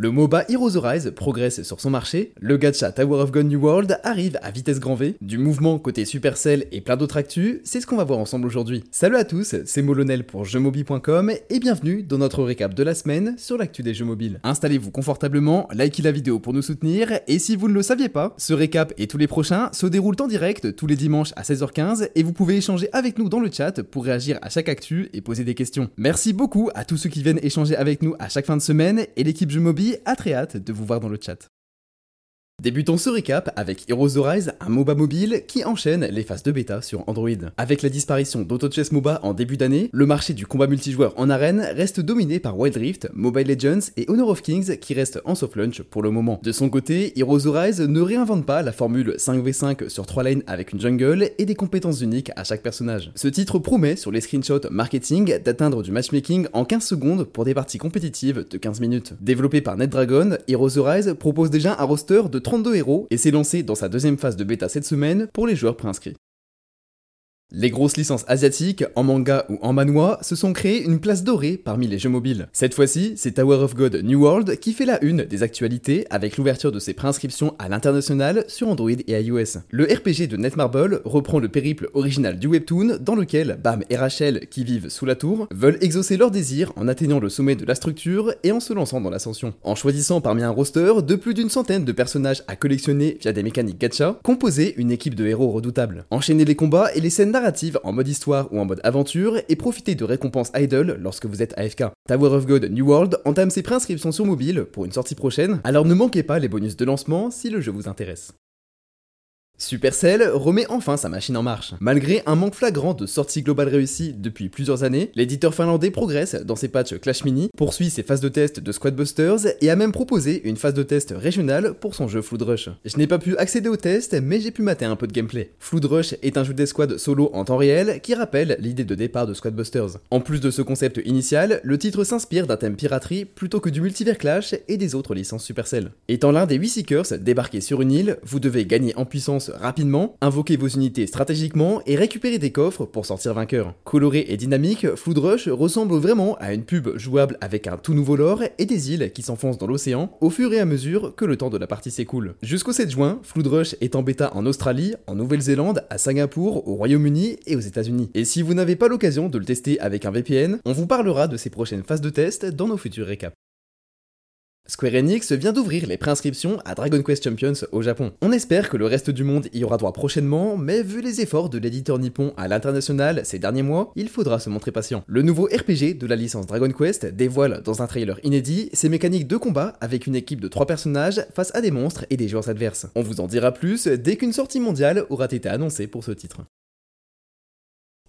Le MOBA Heroes progresse sur son marché, le gacha Tower of God New World arrive à vitesse grand V, du mouvement côté Supercell et plein d'autres actus, c'est ce qu'on va voir ensemble aujourd'hui. Salut à tous, c'est Molonel pour jeuxmobile.com et bienvenue dans notre récap de la semaine sur l'actu des jeux mobiles. Installez-vous confortablement, likez la vidéo pour nous soutenir et si vous ne le saviez pas, ce récap et tous les prochains se déroulent en direct tous les dimanches à 16h15 et vous pouvez échanger avec nous dans le chat pour réagir à chaque actu et poser des questions. Merci beaucoup à tous ceux qui viennent échanger avec nous à chaque fin de semaine et l'équipe Jeux Mobile a très hâte de vous voir dans le chat. Débutons ce récap avec Heroes Rise, un MOBA mobile qui enchaîne les phases de bêta sur Android. Avec la disparition d'AutoChess MOBA en début d'année, le marché du combat multijoueur en arène reste dominé par Wild Rift, Mobile Legends et Honor of Kings qui restent en soft launch pour le moment. De son côté, Heroes Rise ne réinvente pas la formule 5v5 sur 3 lanes avec une jungle et des compétences uniques à chaque personnage. Ce titre promet sur les screenshots marketing d'atteindre du matchmaking en 15 secondes pour des parties compétitives de 15 minutes. Développé par NetDragon, Heroes Rise propose déjà un roster de 32 héros et s'est lancé dans sa deuxième phase de bêta cette semaine pour les joueurs préinscrits. Les grosses licences asiatiques, en manga ou en manhwa, se sont créées une place dorée parmi les jeux mobiles. Cette fois-ci, c'est Tower of God New World qui fait la une des actualités avec l'ouverture de ses préinscriptions à l'international sur Android et iOS. Le RPG de Netmarble reprend le périple original du webtoon dans lequel Bam et Rachel, qui vivent sous la tour, veulent exaucer leurs désirs en atteignant le sommet de la structure et en se lançant dans l'ascension. En choisissant parmi un roster de plus d'une centaine de personnages à collectionner via des mécaniques gacha, composer une équipe de héros redoutables. Enchaîner les combats et les scènes en mode histoire ou en mode aventure et profitez de récompenses idle lorsque vous êtes AFK. Tower of God New World entame ses préinscriptions sur mobile pour une sortie prochaine, alors ne manquez pas les bonus de lancement si le jeu vous intéresse. Supercell remet enfin sa machine en marche. Malgré un manque flagrant de sorties globales réussies depuis plusieurs années, l'éditeur finlandais progresse dans ses patchs Clash Mini, poursuit ses phases de test de Squad Busters et a même proposé une phase de test régionale pour son jeu Flood Rush. Je n'ai pas pu accéder au test, mais j'ai pu mater un peu de gameplay. Flood Rush est un jeu d'escouade solo en temps réel qui rappelle l'idée de départ de Squad Busters. En plus de ce concept initial, le titre s'inspire d'un thème piraterie plutôt que du multivers Clash et des autres licences Supercell. Étant l'un des 8 Seekers débarqués sur une île, vous devez gagner en puissance rapidement, invoquer vos unités stratégiquement et récupérer des coffres pour sortir vainqueur. Coloré et dynamique, Flood Rush ressemble vraiment à une pub jouable avec un tout nouveau lore et des îles qui s'enfoncent dans l'océan au fur et à mesure que le temps de la partie s'écoule. Jusqu'au 7 juin, Flood Rush est en bêta en Australie, en Nouvelle-Zélande, à Singapour, au Royaume-Uni et aux États-Unis. Et si vous n'avez pas l'occasion de le tester avec un VPN, on vous parlera de ses prochaines phases de test dans nos futurs récaps. Square Enix vient d'ouvrir les préinscriptions à Dragon Quest Champions au Japon. On espère que le reste du monde y aura droit prochainement, mais vu les efforts de l'éditeur nippon à l'international ces derniers mois, il faudra se montrer patient. Le nouveau RPG de la licence Dragon Quest dévoile dans un trailer inédit ses mécaniques de combat avec une équipe de 3 personnages face à des monstres et des joueurs adverses. On vous en dira plus dès qu'une sortie mondiale aura été annoncée pour ce titre.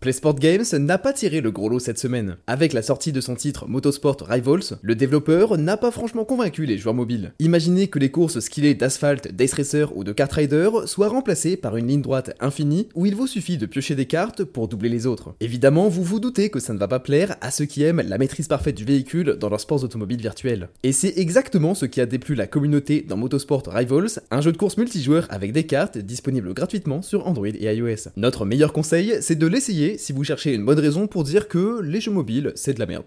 PlaySport Games n'a pas tiré le gros lot cette semaine. Avec la sortie de son titre Motorsport Rivals, le développeur n'a pas franchement convaincu les joueurs mobiles. Imaginez que les courses skillées d'asphalte, d'ace ou de kart rider soient remplacées par une ligne droite infinie où il vous suffit de piocher des cartes pour doubler les autres. Évidemment, vous vous doutez que ça ne va pas plaire à ceux qui aiment la maîtrise parfaite du véhicule dans leurs sports automobiles virtuels. Et c'est exactement ce qui a déplu la communauté dans Motorsport Rivals, un jeu de course multijoueur avec des cartes disponibles gratuitement sur Android et iOS. Notre meilleur conseil, c'est de l'essayer si vous cherchez une bonne raison pour dire que les jeux mobiles, c'est de la merde.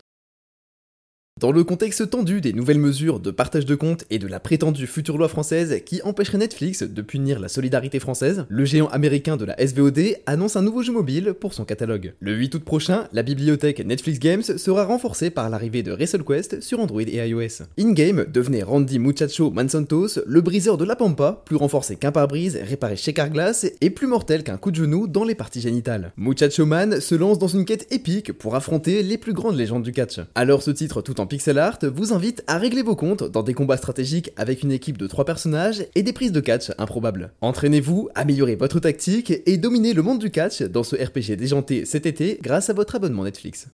Dans le contexte tendu des nouvelles mesures de partage de comptes et de la prétendue future loi française qui empêcherait Netflix de punir la solidarité française, le géant américain de la SVOD annonce un nouveau jeu mobile pour son catalogue. Le 8 août prochain, la bibliothèque Netflix Games sera renforcée par l'arrivée de WrestleQuest sur Android et iOS. In-game devenait Randy Muchacho Mansantos, le briseur de la pampa, plus renforcé qu'un pare-brise réparé chez Carglass et plus mortel qu'un coup de genou dans les parties génitales. Muchacho Man se lance dans une quête épique pour affronter les plus grandes légendes du catch. Alors ce titre tout en pixel art vous invite à régler vos comptes dans des combats stratégiques avec une équipe de 3 personnages et des prises de catch improbables. Entraînez-vous, améliorez votre tactique et dominez le monde du catch dans ce RPG déjanté cet été grâce à votre abonnement Netflix.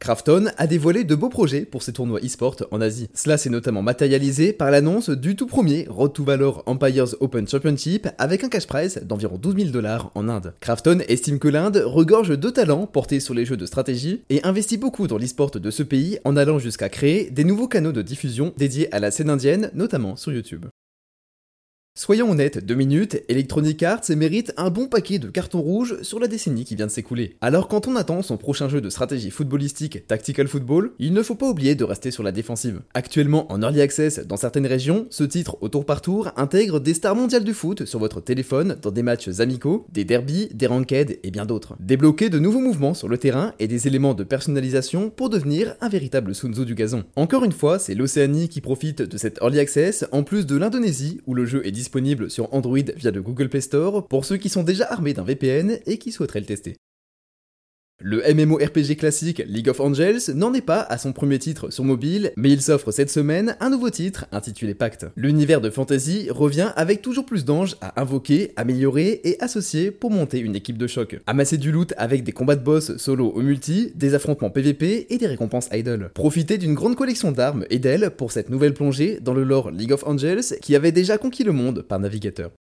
Krafton a dévoilé de beaux projets pour ses tournois e-sport en Asie. Cela s'est notamment matérialisé par l'annonce du tout premier Road to Valor Empires Open Championship avec un cash prize d'environ 12 000 dollars en Inde. Krafton estime que l'Inde regorge de talents portés sur les jeux de stratégie et investit beaucoup dans l'e-sport de ce pays en allant jusqu'à créer des nouveaux canaux de diffusion dédiés à la scène indienne, notamment sur YouTube. Soyons honnêtes, deux minutes, Electronic Arts mérite un bon paquet de cartons rouges sur la décennie qui vient de s'écouler. Alors quand on attend son prochain jeu de stratégie footballistique Tactical Football, il ne faut pas oublier de rester sur la défensive. Actuellement en early access dans certaines régions, ce titre au tour par tour intègre des stars mondiales du foot sur votre téléphone dans des matchs amicaux, des derbies, des ranked et bien d'autres. Débloquer de nouveaux mouvements sur le terrain et des éléments de personnalisation pour devenir un véritable Sun du gazon. Encore une fois, c'est l'Océanie qui profite de cette early access en plus de l'Indonésie où le jeu est disponible disponible sur Android via le Google Play Store pour ceux qui sont déjà armés d'un VPN et qui souhaiteraient le tester. Le MMORPG classique League of Angels n'en est pas à son premier titre sur mobile, mais il s'offre cette semaine un nouveau titre intitulé Pacte. L'univers de fantasy revient avec toujours plus d'anges à invoquer, améliorer et associer pour monter une équipe de choc. Amasser du loot avec des combats de boss solo ou multi, des affrontements PVP et des récompenses idle. Profitez d'une grande collection d'armes et d'ailes pour cette nouvelle plongée dans le lore League of Angels qui avait déjà conquis le monde par navigateur.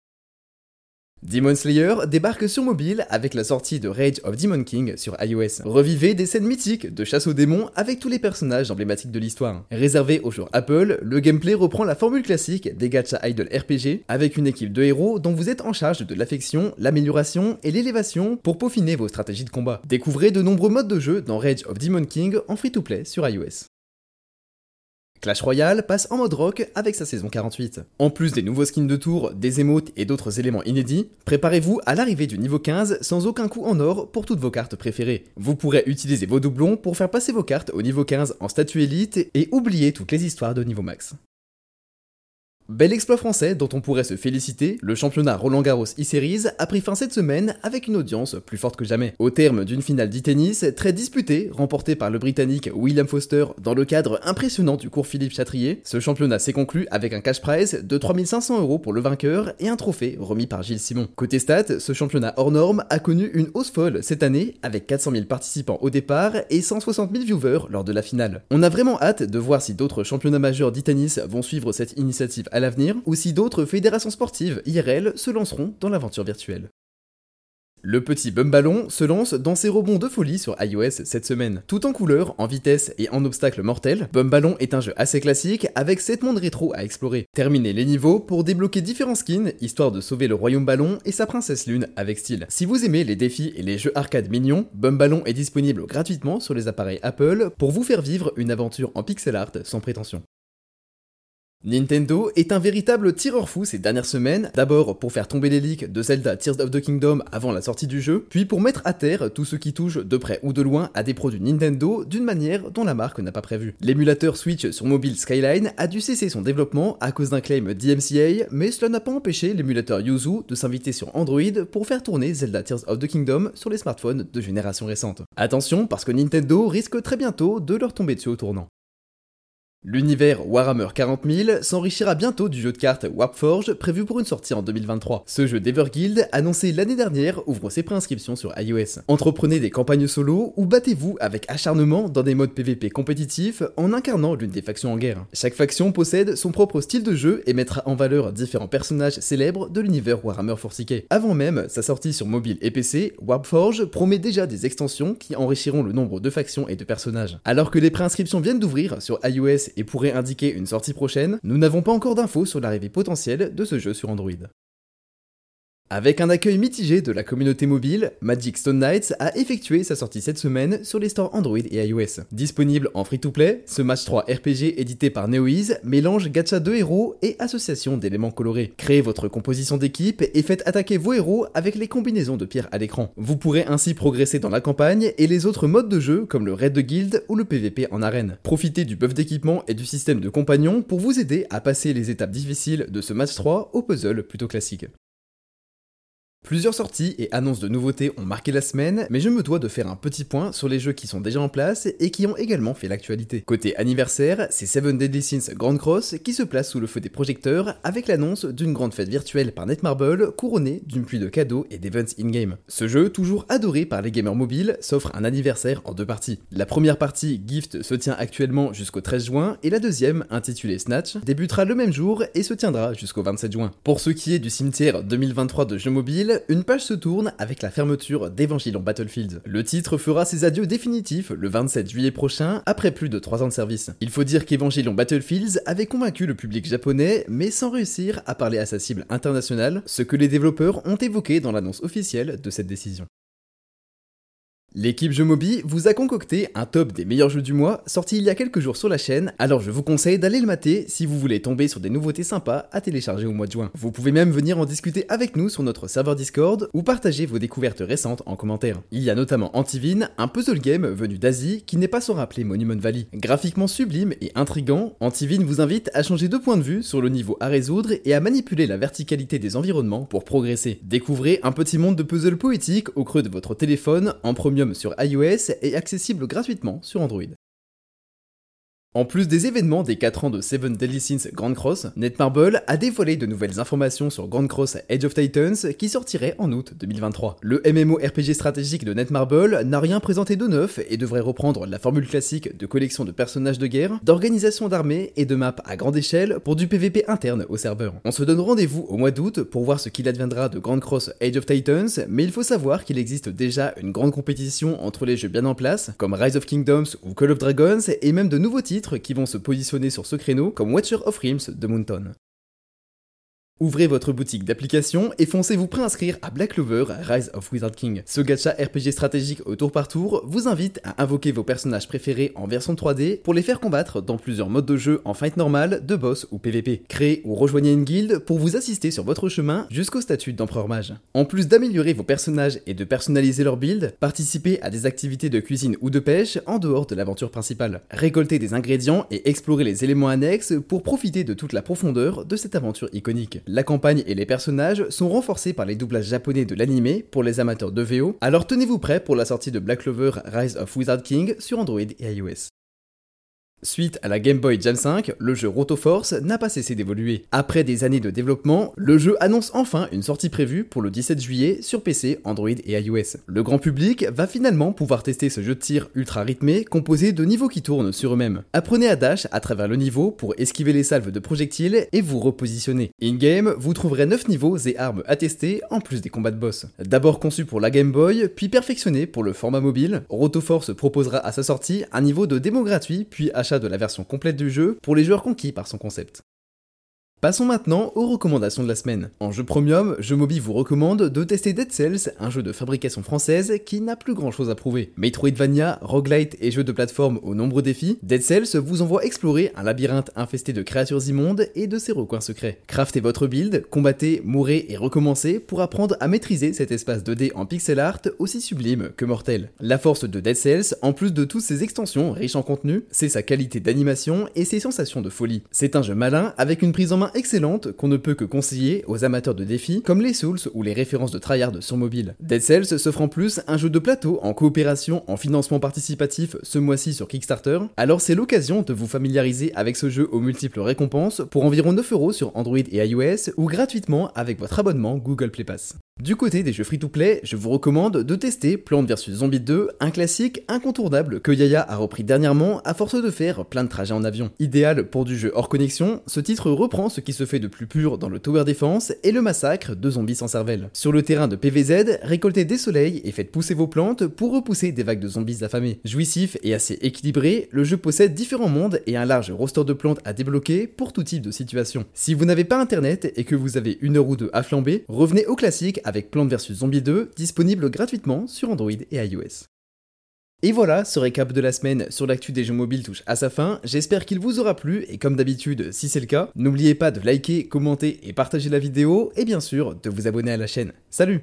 Demon Slayer débarque sur mobile avec la sortie de Rage of Demon King sur iOS. Revivez des scènes mythiques de chasse aux démons avec tous les personnages emblématiques de l'histoire. Réservé aux joueurs Apple, le gameplay reprend la formule classique des gacha idol RPG avec une équipe de héros dont vous êtes en charge de l'affection, l'amélioration et l'élévation pour peaufiner vos stratégies de combat. Découvrez de nombreux modes de jeu dans Rage of Demon King en free-to-play sur iOS. Clash Royale passe en mode rock avec sa saison 48. En plus des nouveaux skins de tour, des émotes et d'autres éléments inédits, préparez-vous à l'arrivée du niveau 15 sans aucun coup en or pour toutes vos cartes préférées. Vous pourrez utiliser vos doublons pour faire passer vos cartes au niveau 15 en statut élite et oublier toutes les histoires de niveau max. Bel exploit français dont on pourrait se féliciter, le championnat Roland Garros e-Series a pris fin cette semaine avec une audience plus forte que jamais. Au terme d'une finale d'e-tennis très disputée, remportée par le Britannique William Foster dans le cadre impressionnant du cours Philippe Chatrier, ce championnat s'est conclu avec un cash prize de 3500 euros pour le vainqueur et un trophée remis par Gilles Simon. Côté stats, ce championnat hors norme a connu une hausse folle cette année avec 400 000 participants au départ et 160 000 viewers lors de la finale. On a vraiment hâte de voir si d'autres championnats majeurs d'e-tennis vont suivre cette initiative à l'avenir, ou si d'autres fédérations sportives IRL se lanceront dans l'aventure virtuelle. Le petit Bumbalon se lance dans ses rebonds de folie sur iOS cette semaine. Tout en couleur, en vitesse et en obstacles mortels, Bumbalon est un jeu assez classique avec 7 mondes rétro à explorer. Terminez les niveaux pour débloquer différents skins, histoire de sauver le royaume ballon et sa princesse lune avec style. Si vous aimez les défis et les jeux arcade mignons, Bumbalon est disponible gratuitement sur les appareils Apple pour vous faire vivre une aventure en pixel art sans prétention. Nintendo est un véritable tireur fou ces dernières semaines, d'abord pour faire tomber les leaks de Zelda Tears of the Kingdom avant la sortie du jeu, puis pour mettre à terre tout ce qui touche de près ou de loin à des produits Nintendo d'une manière dont la marque n'a pas prévu. L'émulateur Switch sur mobile Skyline a dû cesser son développement à cause d'un claim DMCA, mais cela n'a pas empêché l'émulateur Yuzu de s'inviter sur Android pour faire tourner Zelda Tears of the Kingdom sur les smartphones de génération récente. Attention parce que Nintendo risque très bientôt de leur tomber dessus au tournant. L'univers Warhammer 40 000 s'enrichira bientôt du jeu de cartes Warpforge prévu pour une sortie en 2023. Ce jeu d'Everguild, annoncé l'année dernière, ouvre ses préinscriptions sur iOS. Entreprenez des campagnes solo ou battez-vous avec acharnement dans des modes PVP compétitifs en incarnant l'une des factions en guerre. Chaque faction possède son propre style de jeu et mettra en valeur différents personnages célèbres de l'univers Warhammer 40K. Avant même sa sortie sur mobile et PC, Warpforge promet déjà des extensions qui enrichiront le nombre de factions et de personnages. Alors que les préinscriptions viennent d'ouvrir sur iOS et pourrait indiquer une sortie prochaine, nous n'avons pas encore d'infos sur l'arrivée potentielle de ce jeu sur Android. Avec un accueil mitigé de la communauté mobile, Magic Stone Knights a effectué sa sortie cette semaine sur les stores Android et iOS. Disponible en free-to-play, ce match 3 RPG édité par NeoEase mélange gacha de héros et association d'éléments colorés. Créez votre composition d'équipe et faites attaquer vos héros avec les combinaisons de pierres à l'écran. Vous pourrez ainsi progresser dans la campagne et les autres modes de jeu comme le raid de guild ou le PVP en arène. Profitez du buff d'équipement et du système de compagnons pour vous aider à passer les étapes difficiles de ce match 3 au puzzle plutôt classique. Plusieurs sorties et annonces de nouveautés ont marqué la semaine, mais je me dois de faire un petit point sur les jeux qui sont déjà en place et qui ont également fait l'actualité. Côté anniversaire, c'est Seven Deadly Sins Grand Cross qui se place sous le feu des projecteurs avec l'annonce d'une grande fête virtuelle par Netmarble couronnée d'une pluie de cadeaux et d'events in-game. Ce jeu, toujours adoré par les gamers mobiles, s'offre un anniversaire en deux parties. La première partie, Gift, se tient actuellement jusqu'au 13 juin et la deuxième, intitulée Snatch, débutera le même jour et se tiendra jusqu'au 27 juin. Pour ce qui est du cimetière 2023 de jeux mobiles, Une page se tourne avec la fermeture d'Evangelion Battlefield. Le titre fera ses adieux définitifs le 27 juillet prochain, après plus de 3 ans de service. Il faut dire qu'Evangelion Battlefields avait convaincu le public japonais, mais sans réussir à parler à sa cible internationale, ce que les développeurs ont évoqué dans l'annonce officielle de cette décision. L'équipe Jeux Mobi vous a concocté un top des meilleurs jeux du mois sorti il y a quelques jours sur la chaîne, alors je vous conseille d'aller le mater si vous voulez tomber sur des nouveautés sympas à télécharger au mois de juin. Vous pouvez même venir en discuter avec nous sur notre serveur Discord ou partager vos découvertes récentes en commentaire. Il y a notamment Antivine, un puzzle game venu d'Asie qui n'est pas sans rappeler Monument Valley. Graphiquement sublime et intrigant, Antivine vous invite à changer de point de vue sur le niveau à résoudre et à manipuler la verticalité des environnements pour progresser. Découvrez un petit monde de puzzle poétique au creux de votre téléphone en premium sur iOS et accessible gratuitement sur Android. En plus des événements des 4 ans de Seven Deadly Sins Grand Cross, Netmarble a dévoilé de nouvelles informations sur Grand Cross Age of Titans qui sortirait en août 2023. Le MMORPG stratégique de Netmarble n'a rien présenté de neuf et devrait reprendre la formule classique de collection de personnages de guerre, d'organisation d'armées et de maps à grande échelle pour du PVP interne au serveur. On se donne rendez-vous au mois d'août pour voir ce qu'il adviendra de Grand Cross Age of Titans, mais il faut savoir qu'il existe déjà une grande compétition entre les jeux bien en place, comme Rise of Kingdoms ou Call of Dragons, et même de nouveaux titres qui vont se positionner sur ce créneau comme Watcher of Realms de Moonton. Ouvrez votre boutique d'applications et foncez vous préinscrire à Black Clover Rise of Wizard King. Ce gacha RPG stratégique au tour par tour vous invite à invoquer vos personnages préférés en version 3D pour les faire combattre dans plusieurs modes de jeu en fight normal, de boss ou PVP. Créez ou rejoignez une guilde pour vous assister sur votre chemin jusqu'au statut d'empereur mage. En plus d'améliorer vos personnages et de personnaliser leur build, participez à des activités de cuisine ou de pêche en dehors de l'aventure principale. Récoltez des ingrédients et explorez les éléments annexes pour profiter de toute la profondeur de cette aventure iconique. La campagne et les personnages sont renforcés par les doublages japonais de l'anime pour les amateurs de VO, alors tenez-vous prêts pour la sortie de Black Clover Rise of Wizard King sur Android et iOS. Suite à la Game Boy Jam 5, le jeu Rotoforce n'a pas cessé d'évoluer. Après des années de développement, le jeu annonce enfin une sortie prévue pour le 17 juillet sur PC, Android et iOS. Le grand public va finalement pouvoir tester ce jeu de tir ultra rythmé composé de niveaux qui tournent sur eux-mêmes. Apprenez à dash à travers le niveau pour esquiver les salves de projectiles et vous repositionner. In-game, vous trouverez 9 niveaux et armes à tester en plus des combats de boss. D'abord conçu pour la Game Boy, puis perfectionné pour le format mobile, Rotoforce proposera à sa sortie un niveau de démo gratuit puis de la version complète du jeu pour les joueurs conquis par son concept. Passons maintenant aux recommandations de la semaine. En jeu premium, Mobi vous recommande de tester Dead Cells, un jeu de fabrication française qui n'a plus grand chose à prouver. Metroidvania, roguelite et jeux de plateforme aux nombreux défis, Dead Cells vous envoie explorer un labyrinthe infesté de créatures immondes et de ses recoins secrets. Craftez votre build, combattez, mourrez et recommencez pour apprendre à maîtriser cet espace 2D en pixel art aussi sublime que mortel. La force de Dead Cells, en plus de toutes ses extensions riches en contenu, c'est sa qualité d'animation et ses sensations de folie. C'est un jeu malin avec une prise en main excellente qu'on ne peut que conseiller aux amateurs de défis comme les Souls ou les références de tryhard sur mobile. Dead Cells s'offre en plus un jeu de plateau en coopération en financement participatif ce mois-ci sur Kickstarter, alors c'est l'occasion de vous familiariser avec ce jeu aux multiples récompenses pour environ 9 euros sur Android et iOS ou gratuitement avec votre abonnement Google Play Pass. Du côté des jeux free-to-play, je vous recommande de tester Plants vs Zombie 2, un classique incontournable que Yaya a repris dernièrement à force de faire plein de trajets en avion. Idéal pour du jeu hors connexion, ce titre reprend ce qui se fait de plus pur dans le Tower Defense et le massacre de zombies sans cervelle. Sur le terrain de PVZ, récoltez des soleils et faites pousser vos plantes pour repousser des vagues de zombies affamés. Jouissif et assez équilibré, le jeu possède différents mondes et un large roster de plantes à débloquer pour tout type de situation. Si vous n'avez pas internet et que vous avez une heure ou deux à flamber, revenez au classique avec Plants vs Zombie 2, disponible gratuitement sur Android et iOS. Et voilà, ce récap de la semaine sur l'actu des jeux mobiles touche à sa fin, j'espère qu'il vous aura plu, et comme d'habitude, si c'est le cas, n'oubliez pas de liker, commenter et partager la vidéo, et bien sûr, de vous abonner à la chaîne. Salut